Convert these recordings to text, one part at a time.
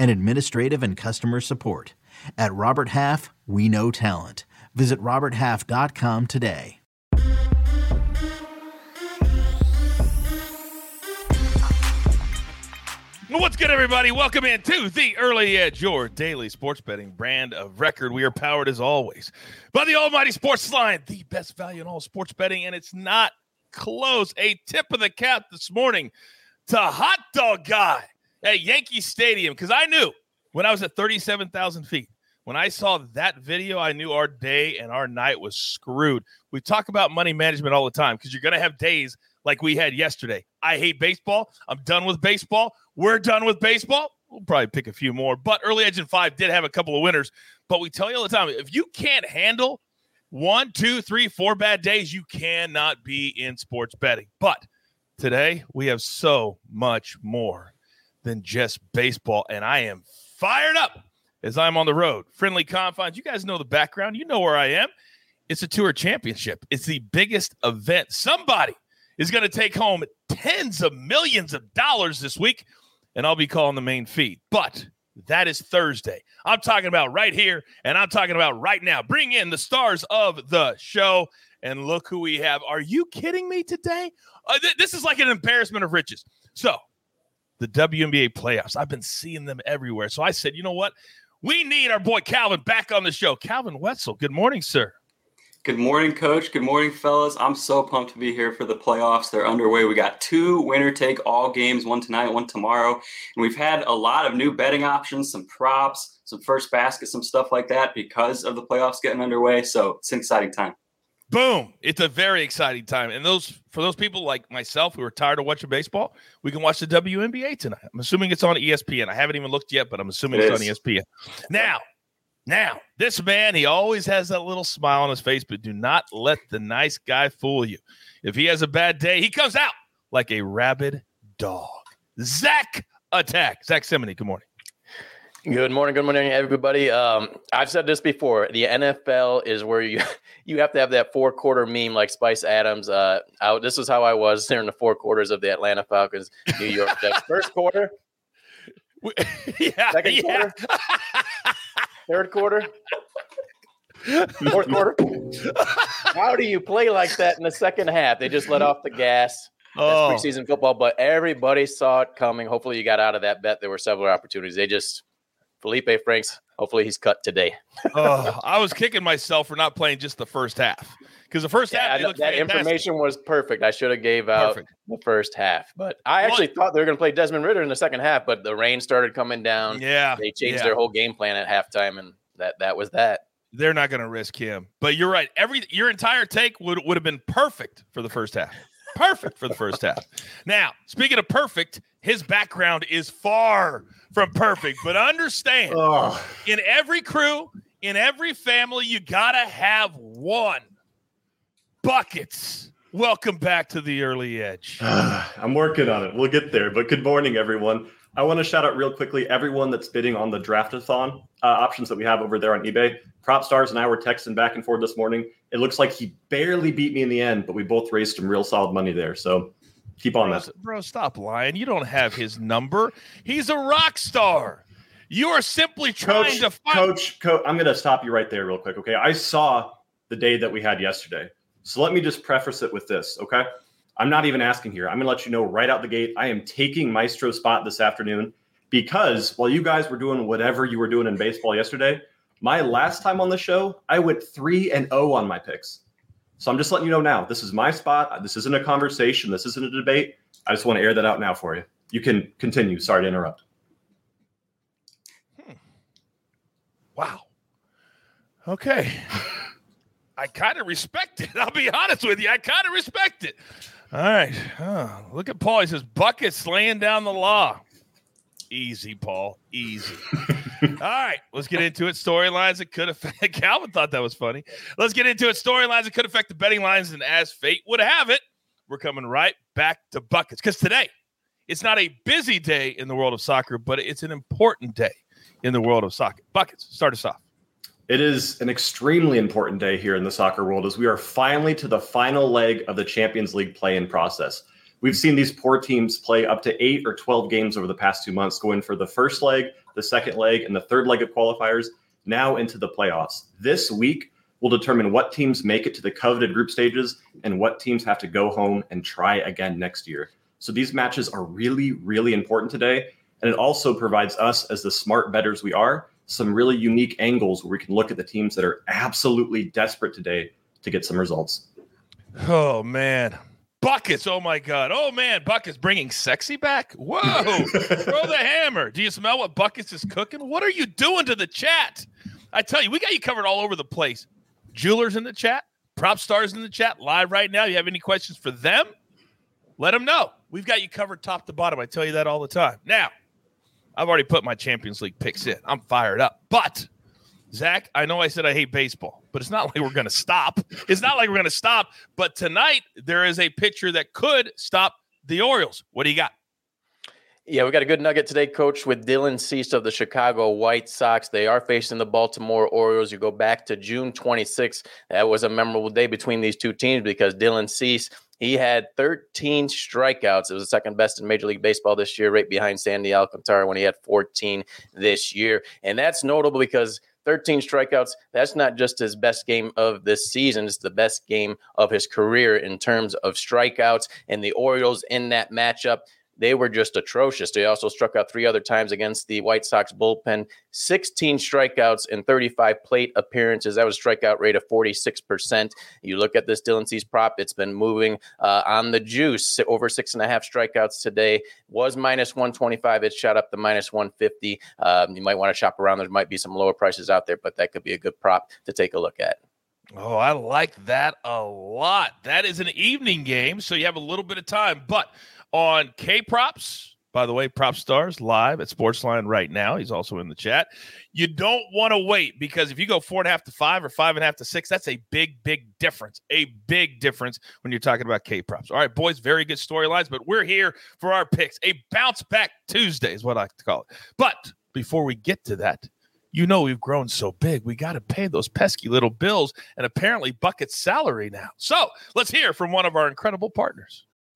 and administrative and customer support. At Robert Half, we know talent. Visit RobertHalf.com today. What's good, everybody? Welcome in to the Early Edge, your daily sports betting brand of record. We are powered as always by the Almighty Sports Line, the best value in all sports betting, and it's not close. A tip of the cap this morning to Hot Dog Guy at Yankee Stadium because I knew when I was at 37,000 feet, when I saw that video, I knew our day and our night was screwed. We talk about money management all the time because you're going to have days like we had yesterday. I hate baseball. I'm done with baseball. We're done with baseball. We'll probably pick a few more, but Early Edge and Five did have a couple of winners. But we tell you all the time if you can't handle one, two, three, four bad days, you cannot be in sports betting. But today we have so much more than just baseball, and I am fired up as I'm on the road. Friendly confines. You guys know the background. You know where I am. It's a tour championship. It's the biggest event. Somebody is going to take home tens of millions of dollars this week, and I'll be calling the main feed. But that is Thursday. I'm talking about right here, and I'm talking about right now. Bring in the stars of the show, and look who we have. Are you kidding me today? Uh, th- this is like an embarrassment of riches. So, the WNBA playoffs, I've been seeing them everywhere. So I said, you know what? We need our boy Calvin back on the show. Calvin Wetzel, good morning, sir. Good morning, coach. Good morning, fellas. I'm so pumped to be here for the playoffs. They're underway. We got two winner take all games, one tonight, one tomorrow. And we've had a lot of new betting options, some props, some first basket, some stuff like that because of the playoffs getting underway. So it's an exciting time. Boom. It's a very exciting time. And those for those people like myself who are tired of watching baseball, we can watch the WNBA tonight. I'm assuming it's on ESPN. I haven't even looked yet, but I'm assuming it it's is. on ESPN. Now, now, this man, he always has that little smile on his face, but do not let the nice guy fool you. If he has a bad day, he comes out like a rabid dog. Zach Attack. Zack Cimini, good morning. Good morning, good morning, everybody. Um, I've said this before. The NFL is where you you have to have that four quarter meme like Spice Adams. Uh, I, this is how I was during the four quarters of the Atlanta Falcons, New York Jets. First quarter, yeah, second yeah. quarter, third quarter, fourth quarter. How do you play like that in the second half? They just let off the gas. Oh. That's preseason football, but everybody saw it coming. Hopefully, you got out of that bet. There were several opportunities. They just Felipe Franks. Hopefully, he's cut today. oh, I was kicking myself for not playing just the first half because the first Yeah, half I know- that information was perfect. I should have gave out Perfect. the first half, but I actually thought they were going to play Desmond Ridder in the second half. But the rain started coming down. Yeah, they changed yeah. their whole game plan at halftime, and that that was that. They're not going to risk him. But you're right. Every your entire take would would have been perfect for the first half. Perfect for the first half. Now, speaking of perfect, his background is far from perfect. But understand, Oh, in every crew, in every family, you gotta have one. Buckets. Welcome back to the early edge. I'm working on it. We'll get there. But good morning, everyone. I want to shout out real quickly everyone that's bidding on the draftathon uh, options that we have over there on eBay. Prop Stars and I were texting back and forth this morning. It looks like he barely beat me in the end, but we both raised some real solid money there. So keep on Bro, that. bro, stop lying. You don't have his number. He's a rock star. You are simply trying Coach, to find. coach, coach, I'm going to stop you right there, real quick. Okay. I saw the day that we had yesterday. So let me just preface it with this. Okay. I'm not even asking here. I'm going to let you know right out the gate. I am taking Maestro spot this afternoon because while you guys were doing whatever you were doing in baseball yesterday, My last time on the show, I went 3 and 0 on my picks. So I'm just letting you know now. This is my spot. This isn't a conversation. This isn't a debate. I just want to air that out now for you. You can continue. Sorry to interrupt. Hmm. Wow. Okay. I kind of respect it. I'll be honest with you. I kind of respect it. All right. Oh, look at Paul. He says buckets laying down the law. Easy, Paul. Easy. All right, let's get into it. Storylines that could affect. Calvin thought that was funny. Let's get into it. Storylines that could affect the betting lines, and as fate would have it, we're coming right back to buckets because today it's not a busy day in the world of soccer, but it's an important day in the world of soccer. Buckets, start us off. It is an extremely important day here in the soccer world as we are finally to the final leg of the Champions League play-in process. We've seen these poor teams play up to eight or 12 games over the past two months, going for the first leg, the second leg, and the third leg of qualifiers, now into the playoffs. This week will determine what teams make it to the coveted group stages and what teams have to go home and try again next year. So these matches are really, really important today. And it also provides us, as the smart betters we are, some really unique angles where we can look at the teams that are absolutely desperate today to get some results. Oh man, buckets! Oh my god! Oh man, buckets bringing sexy back. Whoa! Throw the hammer. Do you smell what buckets is cooking? What are you doing to the chat? I tell you, we got you covered all over the place. Jewelers in the chat, prop stars in the chat, live right now. You have any questions for them? Let them know. We've got you covered top to bottom. I tell you that all the time. Now, I've already put my Champions League picks in. I'm fired up. But Zach, I know I said I hate baseball, but it's not like we're going to stop. It's not like we're going to stop. But tonight, there is a pitcher that could stop the Orioles. What do you got? Yeah, we got a good nugget today, coach, with Dylan Cease of the Chicago White Sox. They are facing the Baltimore Orioles. You go back to June 26th. That was a memorable day between these two teams because Dylan Cease he had 13 strikeouts. It was the second best in Major League Baseball this year, right behind Sandy Alcantara when he had 14 this year. And that's notable because 13 strikeouts, that's not just his best game of this season, it's the best game of his career in terms of strikeouts. And the Orioles in that matchup, they were just atrocious. They also struck out three other times against the White Sox bullpen, 16 strikeouts and 35 plate appearances. That was a strikeout rate of 46%. You look at this Dylan Cease prop, it's been moving uh, on the juice. Over six and a half strikeouts today was minus 125. It shot up to minus 150. Um, you might want to shop around. There might be some lower prices out there, but that could be a good prop to take a look at. Oh, I like that a lot. That is an evening game, so you have a little bit of time. But on K Props. By the way, Prop Stars live at Sportsline right now. He's also in the chat. You don't want to wait because if you go four and a half to five or five and a half to six, that's a big, big difference. A big difference when you're talking about K props. All right, boys, very good storylines, but we're here for our picks. A bounce back Tuesday is what I like to call it. But before we get to that, you know we've grown so big, we got to pay those pesky little bills and apparently Bucket's salary now. So let's hear from one of our incredible partners.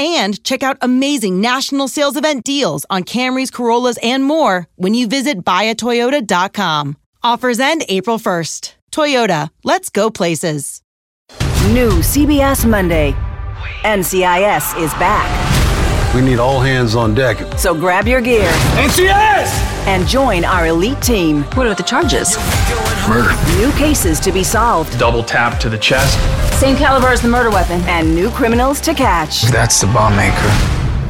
and check out amazing national sales event deals on Camrys, Corollas, and more when you visit buyatoyota.com. Offers end April 1st. Toyota, let's go places. New CBS Monday. NCIS is back. We need all hands on deck. So grab your gear. NCIS! And join our elite team. What are the charges? Murder. New cases to be solved. Double tap to the chest. Same caliber as the murder weapon. And new criminals to catch. That's the bomb maker.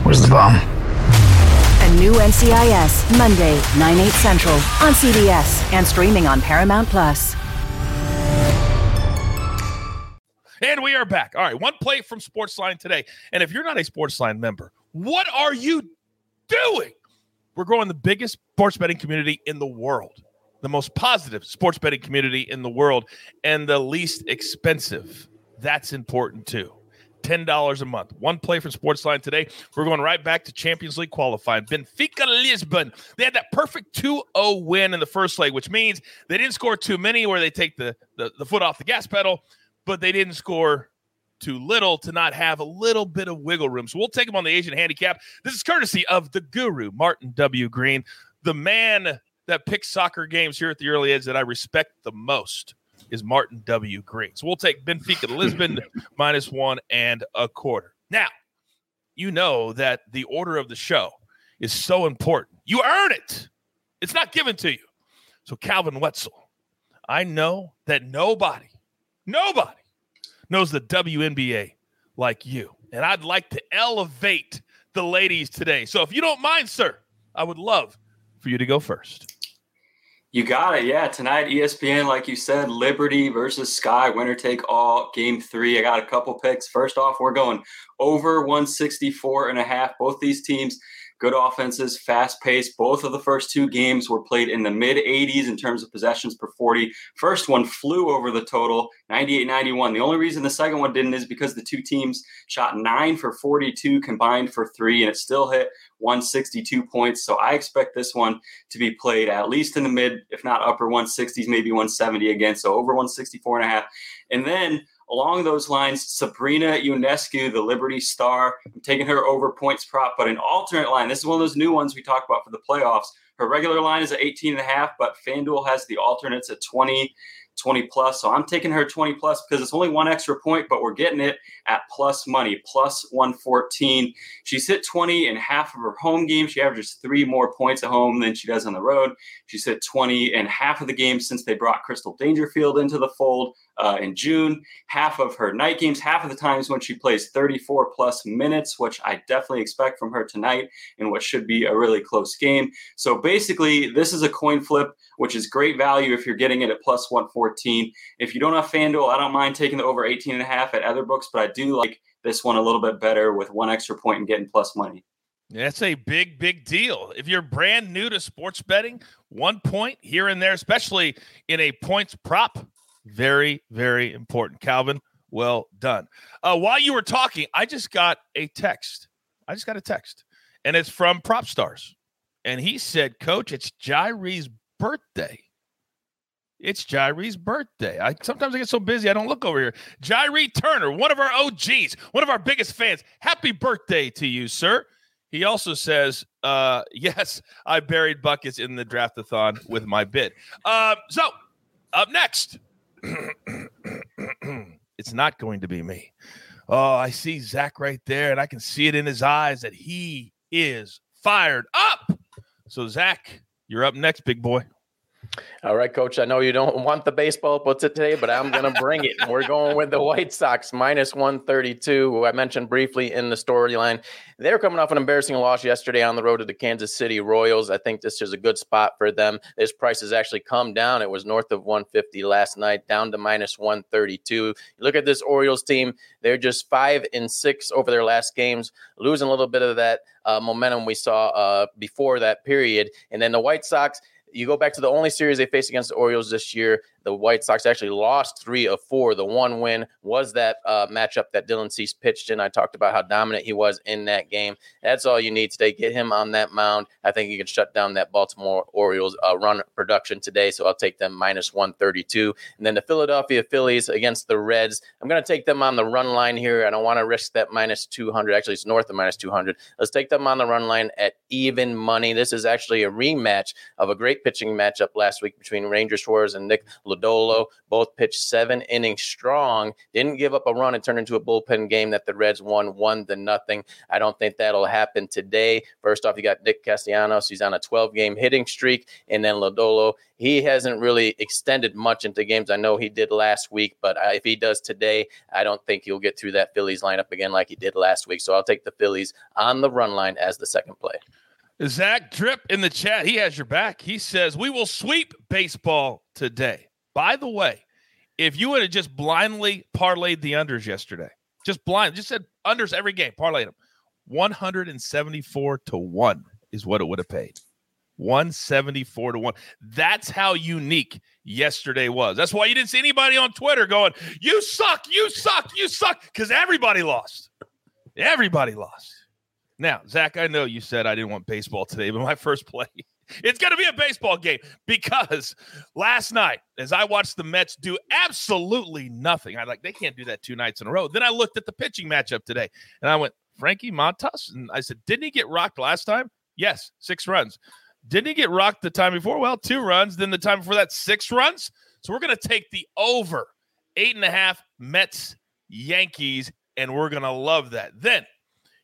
Where's the bomb? A new NCIS, Monday, 9, 8 central on CBS and streaming on Paramount Plus. And we are back. All right, one play from Sportsline today. And if you're not a Sportsline member, what are you doing? We're growing the biggest sports betting community in the world, the most positive sports betting community in the world, and the least expensive. That's important too. $10 a month. One play from Sportsline today. We're going right back to Champions League qualifying. Benfica Lisbon. They had that perfect 2 0 win in the first leg, which means they didn't score too many where they take the, the, the foot off the gas pedal, but they didn't score too little to not have a little bit of wiggle room. So we'll take them on the Asian handicap. This is courtesy of the guru, Martin W. Green, the man that picks soccer games here at the early edge that I respect the most is Martin W. Green. So we'll take Benfica Lisbon minus one and a quarter. Now, you know that the order of the show is so important. You earn it, it's not given to you. So, Calvin Wetzel, I know that nobody, nobody knows the WNBA like you. And I'd like to elevate the ladies today. So, if you don't mind, sir, I would love for you to go first. You got it. Yeah. Tonight, ESPN, like you said, Liberty versus Sky, winner take all, game three. I got a couple picks. First off, we're going over 164 and a half. Both these teams good offenses, fast pace. Both of the first two games were played in the mid 80s in terms of possessions per 40. First one flew over the total, 98 91. The only reason the second one didn't is because the two teams shot nine for 42 combined for three, and it still hit 162 points. So I expect this one to be played at least in the mid, if not upper 160s, maybe 170 again. So over 164 and a half. And then Along those lines, Sabrina Ionescu, the Liberty Star, I'm taking her over points prop, but an alternate line. This is one of those new ones we talk about for the playoffs. Her regular line is at 18 and a half, but FanDuel has the alternates at 20 20 plus. So I'm taking her 20 plus because it's only one extra point, but we're getting it at plus money, plus 114. She's hit 20 in half of her home games. She averages three more points at home than she does on the road. She's hit 20 in half of the games since they brought Crystal Dangerfield into the fold uh, in June. Half of her night games, half of the times when she plays 34 plus minutes, which I definitely expect from her tonight in what should be a really close game. So basically, this is a coin flip, which is great value if you're getting it at plus 114. If you don't have FanDuel, I don't mind taking the over 18 and a half at other books, but I do like this one a little bit better with one extra point and getting plus money. That's a big, big deal. If you're brand new to sports betting, one point here and there, especially in a points prop very, very important. Calvin, well done. Uh, while you were talking, I just got a text. I just got a text, and it's from Prop Stars. And he said, Coach, it's Jairee's birthday. It's Jairee's birthday. I sometimes I get so busy I don't look over here. Jairee Turner, one of our OGs, one of our biggest fans. Happy birthday to you, sir. He also says, uh, yes, I buried buckets in the draftathon with my bid. Uh, so up next, it's not going to be me. Oh, I see Zach right there, and I can see it in his eyes that he is fired up. So, Zach, you're up next, big boy. All right, coach. I know you don't want the baseball puts it today, but I'm going to bring it. We're going with the White Sox minus 132, who I mentioned briefly in the storyline. They're coming off an embarrassing loss yesterday on the road to the Kansas City Royals. I think this is a good spot for them. This price has actually come down. It was north of 150 last night, down to minus 132. You look at this Orioles team, they're just five and six over their last games, losing a little bit of that uh, momentum we saw uh, before that period. And then the White Sox, you go back to the only series they faced against the Orioles this year the White Sox actually lost three of four. The one win was that uh, matchup that Dylan Cease pitched in. I talked about how dominant he was in that game. That's all you need today. Get him on that mound. I think he can shut down that Baltimore Orioles uh, run production today. So I'll take them minus 132. And then the Philadelphia Phillies against the Reds. I'm going to take them on the run line here. I don't want to risk that minus 200. Actually, it's north of minus 200. Let's take them on the run line at even money. This is actually a rematch of a great pitching matchup last week between Ranger Suarez and Nick Lodolo. Both pitched seven innings strong. Didn't give up a run and turned into a bullpen game that the Reds won one to nothing. I don't think that'll happen today. First off, you got Nick Castellanos. He's on a 12 game hitting streak. And then Lodolo, he hasn't really extended much into games. I know he did last week, but uh, if he does today, I don't think he'll get through that Phillies lineup again like he did last week. So I'll take the Phillies on the run line as the second play. Zach Drip in the chat, he has your back. He says, We will sweep baseball today. By the way, if you would have just blindly parlayed the unders yesterday, just blind, just said unders every game, parlayed them, 174 to 1 is what it would have paid. 174 to 1. That's how unique yesterday was. That's why you didn't see anybody on Twitter going, You suck, you suck, you suck, because everybody lost. Everybody lost. Now, Zach, I know you said I didn't want baseball today, but my first play, it's going to be a baseball game because last night, as I watched the Mets do absolutely nothing, I like they can't do that two nights in a row. Then I looked at the pitching matchup today, and I went Frankie Montas, and I said, didn't he get rocked last time? Yes, six runs. Didn't he get rocked the time before? Well, two runs. Then the time before that, six runs. So we're going to take the over eight and a half Mets Yankees, and we're going to love that. Then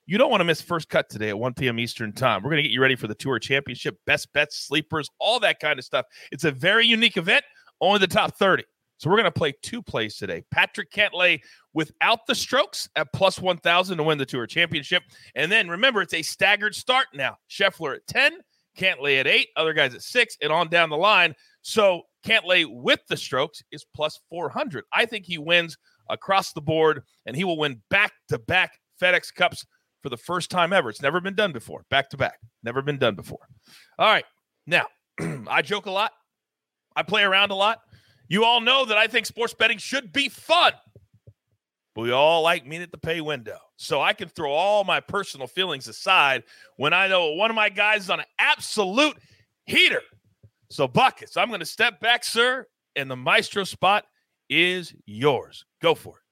you don't want to miss first cut today at 1 p.m. Eastern time. We're going to get you ready for the tour championship, best bets, sleepers, all that kind of stuff. It's a very unique event, only the top 30. So we're going to play two plays today. Patrick Cantlay without the strokes at plus 1,000 to win the tour championship. And then remember, it's a staggered start now. Scheffler at 10, Cantlay at 8, other guys at 6, and on down the line. So Cantlay with the strokes is plus 400. I think he wins across the board, and he will win back to back FedEx Cups for the first time ever. It's never been done before, back to back. Never been done before. All right. Now, I joke a lot, I play around a lot. You all know that I think sports betting should be fun. But we all like meet at the pay window. So I can throw all my personal feelings aside when I know one of my guys is on an absolute heater. So, Buckets, I'm going to step back, sir, and the maestro spot is yours. Go for it.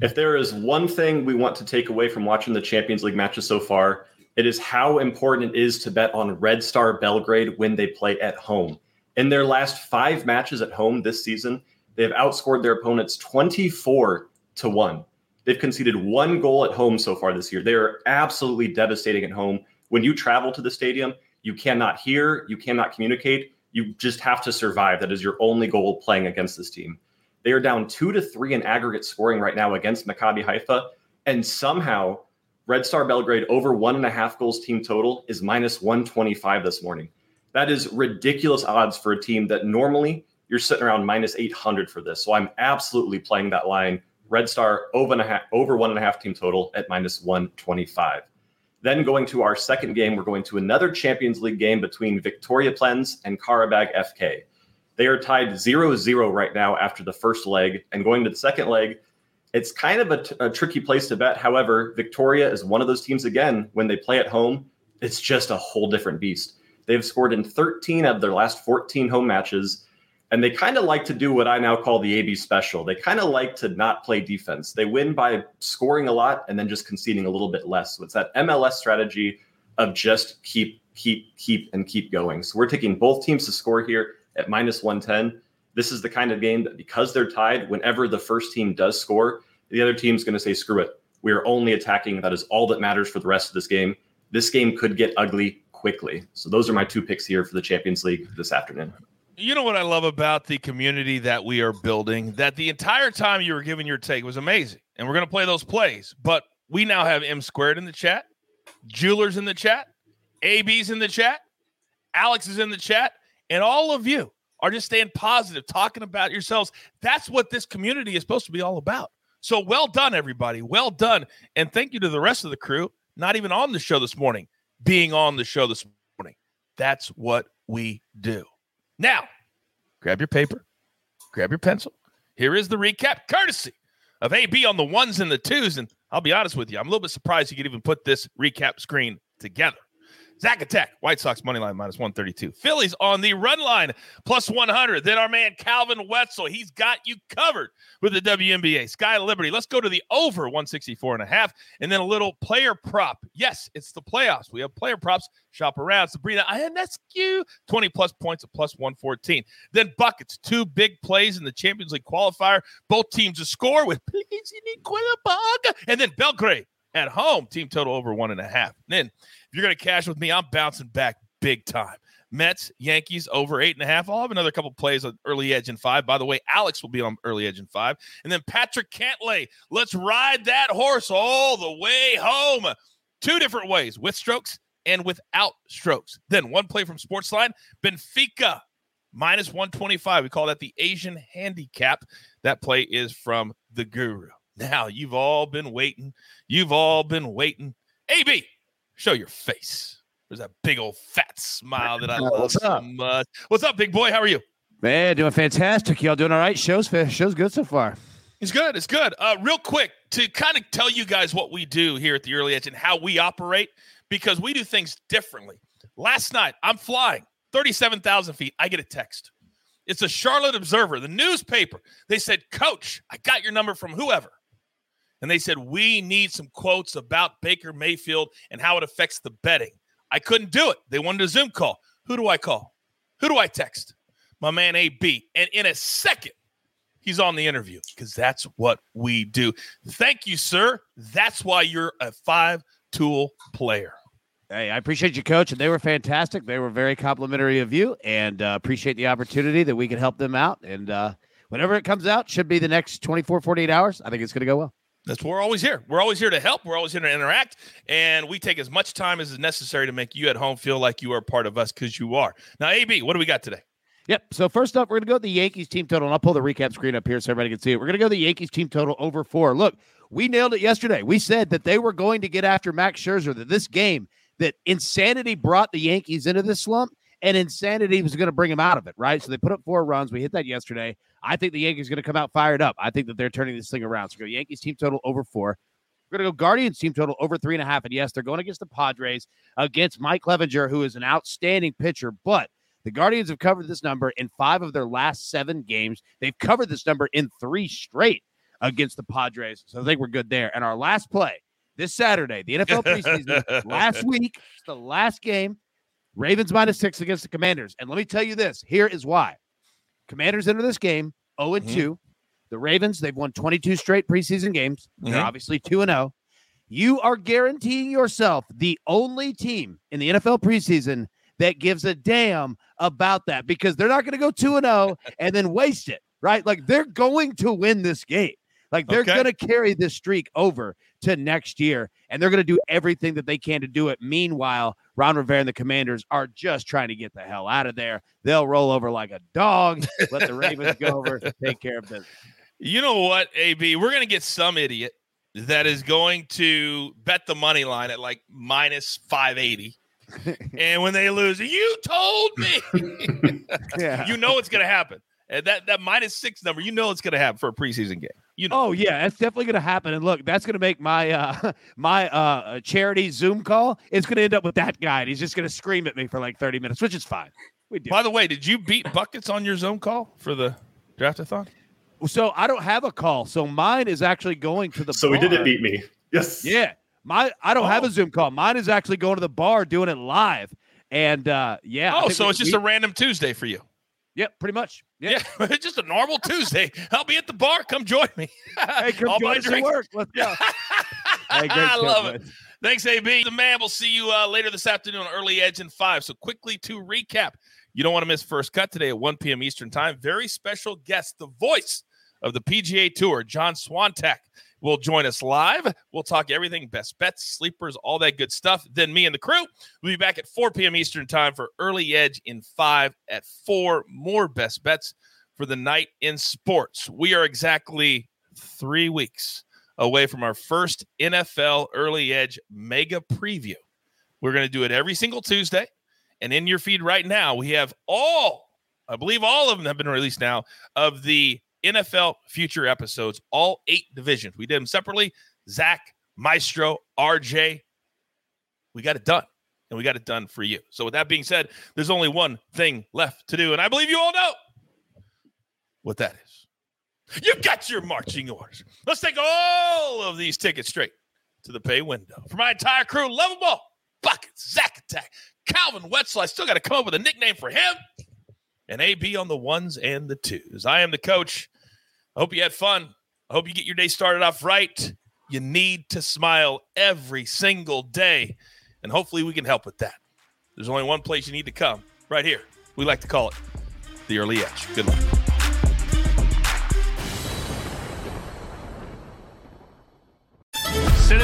If there is one thing we want to take away from watching the Champions League matches so far, it is how important it is to bet on Red Star Belgrade when they play at home. In their last five matches at home this season, they've outscored their opponents 24 to 1. They've conceded one goal at home so far this year. They are absolutely devastating at home. When you travel to the stadium, you cannot hear, you cannot communicate. You just have to survive. That is your only goal playing against this team. They are down two to three in aggregate scoring right now against Maccabi Haifa. And somehow, Red Star Belgrade over one and a half goals team total is minus 125 this morning. That is ridiculous odds for a team that normally you're sitting around minus 800 for this. So I'm absolutely playing that line. Red Star over, and a half, over one and a half team total at minus 125. Then going to our second game, we're going to another Champions League game between Viktoria Plzeň and Qarabag FK. They are tied 0 0 right now after the first leg. And going to the second leg, it's kind of a, t- a tricky place to bet. However, Viktoria is one of those teams, again, when they play at home, it's just a whole different beast. They've scored in 13 of their last 14 home matches. And they kind of like to do what I now call the AB special. They kind of like to not play defense. They win by scoring a lot and then just conceding a little bit less. So it's that MLS strategy of just keep, keep, keep, and keep going. So we're taking both teams to score here at minus 110. This is the kind of game that because they're tied, whenever the first team does score, the other team's going to say, screw it. We are only attacking. That is all that matters for the rest of this game. This game could get ugly quickly. So those are my two picks here for the Champions League this afternoon. You know what I love about the community that we are building? That the entire time you were giving your take was amazing. And we're going to play those plays. But we now have M squared in the chat, Jewelers in the chat, AB's in the chat, Alex is in the chat, and all of you are just staying positive, talking about yourselves. That's what this community is supposed to be all about. So well done, everybody. Well done. And thank you to the rest of the crew, not even on the show this morning, being on the show this morning. That's what we do. Now, grab your paper, grab your pencil. Here is the recap, courtesy of AB on the ones and the twos. And I'll be honest with you, I'm a little bit surprised you could even put this recap screen together. Zach Attack, White Sox money line minus 132. Phillies on the run line plus 100. Then our man Calvin Wetzel, he's got you covered with the WNBA. Sky Liberty, let's go to the over 164 and a half. And then a little player prop. Yes, it's the playoffs. We have player props. Shop around. Sabrina Ionescu, 20 plus points at plus 114. Then buckets, two big plays in the Champions League qualifier. Both teams to score with please you need Quillabug. And then Belgrade at home, team total over one and a half. then if you're going to cash with me, I'm bouncing back big time. Mets, Yankees over eight and a half. I'll have another couple plays on early edge in five. By the way, Alex will be on early edge in five. And then Patrick Cantlay. Let's ride that horse all the way home. Two different ways with strokes and without strokes. Then one play from Sportsline Benfica minus 125. We call that the Asian handicap. That play is from the guru. Now, you've all been waiting. You've all been waiting. AB, show your face. There's that big old fat smile that I love what's so up? much. What's up, big boy? How are you? Man, doing fantastic. Y'all doing all right? Show's show's good so far. It's good. It's good. Uh, real quick to kind of tell you guys what we do here at the Early Edge and how we operate because we do things differently. Last night, I'm flying 37,000 feet. I get a text. It's a Charlotte Observer, the newspaper. They said, Coach, I got your number from whoever. And they said, We need some quotes about Baker Mayfield and how it affects the betting. I couldn't do it. They wanted a Zoom call. Who do I call? Who do I text? My man AB. And in a second, he's on the interview because that's what we do. Thank you, sir. That's why you're a five tool player. Hey, I appreciate you, coach, and they were fantastic. They were very complimentary of you, and uh, appreciate the opportunity that we could help them out. And uh, whenever it comes out, should be the next 24, 48 hours. I think it's going to go well. That's we're always here. We're always here to help. We're always here to interact. And we take as much time as is necessary to make you at home feel like you are a part of us because you are. Now, AB, what do we got today? Yep. So first up, we're going to go with the Yankees team total, and I'll pull the recap screen up here so everybody can see it. We're going to go the Yankees team total over four. Look, we nailed it yesterday. We said that they were going to get after Max Scherzer. That this game, that insanity brought the Yankees into this slump, and insanity was going to bring them out of it. Right. So they put up four runs. We hit that yesterday. I think the Yankees are going to come out fired up. I think that they're turning this thing around. So go Yankees team total over four. We're going to go Guardians team total over three and a half. And yes, they're going against the Padres, against Mike Clevinger, who is an outstanding pitcher, but the Guardians have covered this number in five of their last seven games. They've covered this number in three straight against the Padres. So I think we're good there. And our last play this Saturday, the NFL preseason, last week, it's the last game. Ravens minus six against the Commanders. And let me tell you this here is why. Commanders enter this game 0 and 2. The Ravens, they've won 22 straight preseason games. They're Mhm. obviously 2 and 0. You are guaranteeing yourself the only team in the NFL preseason that gives a damn about that because they're not going to go 2 and 0 and then waste it, right? Like they're going to win this game. Like they're Okay. going to carry this streak over to next year and they're going to do everything that they can to do it. Meanwhile, Ron Rivera and the Commanders are just trying to get the hell out of there. They'll roll over like a dog, let the Ravens go over, take care of business. You know what, AB? We're going to get some idiot that is going to bet the money line at like minus 580. and when they lose, you told me. Yeah. You know it's going to happen. And that, that minus six number, you know it's going to happen for a preseason game. You know. Oh yeah, that's definitely going to happen. And look, that's going to make my uh my uh charity Zoom call. It's going to end up with that guy. And he's just going to scream at me for like thirty minutes, which is fine. We do. By the way, did you beat buckets on your Zoom call for the draftathon? So I don't have a call. So mine is actually going to the. So we bar. didn't beat me. Yes. Yeah, my I don't have Oh. a Zoom call. Mine is actually going to the bar, doing it live. And uh yeah. Oh, so we- it's just we- a random Tuesday for you. Yep, pretty much. Yeah. Yeah, it's just a normal Tuesday. I'll be at the bar. Come join me. Hey, come I'll join us at drinks. work. Let's go. Hey, great I love it. Thanks, AB. The man. We'll see you uh, later this afternoon on Early Edge in five. So quickly to recap, you don't want to miss First Cut today at 1 p.m. Eastern Time. Very special guest, the voice of the PGA Tour, John Swantek, will join us live. We'll talk everything, best bets, sleepers, all that good stuff. Then me and the crew will be back at 4 p.m. Eastern Time for Early Edge in five at four. More best bets for the night in sports. We are exactly three weeks away from our first NFL Early Edge mega preview. We're going to do it every single Tuesday. And in your feed right now, we have all, I believe all of them have been released now, of the NFL future episodes, all eight divisions. We did them separately. Zach, Maestro, RJ. We got it done. And we got it done for you. So, with that being said, there's only one thing left to do. And I believe you all know what that is. You've got your marching orders. Let's take all of these tickets straight to the pay window. For my entire crew, love them all. Buckets, Zach Attack, Calvin Wetzel. I still got to come up with a nickname for him. And AB on the ones and the twos. I am the coach. I hope you had fun. I hope you get your day started off right. You need to smile every single day. And hopefully we can help with that. There's only one place you need to come right here. We like to call it the early edge. Good luck.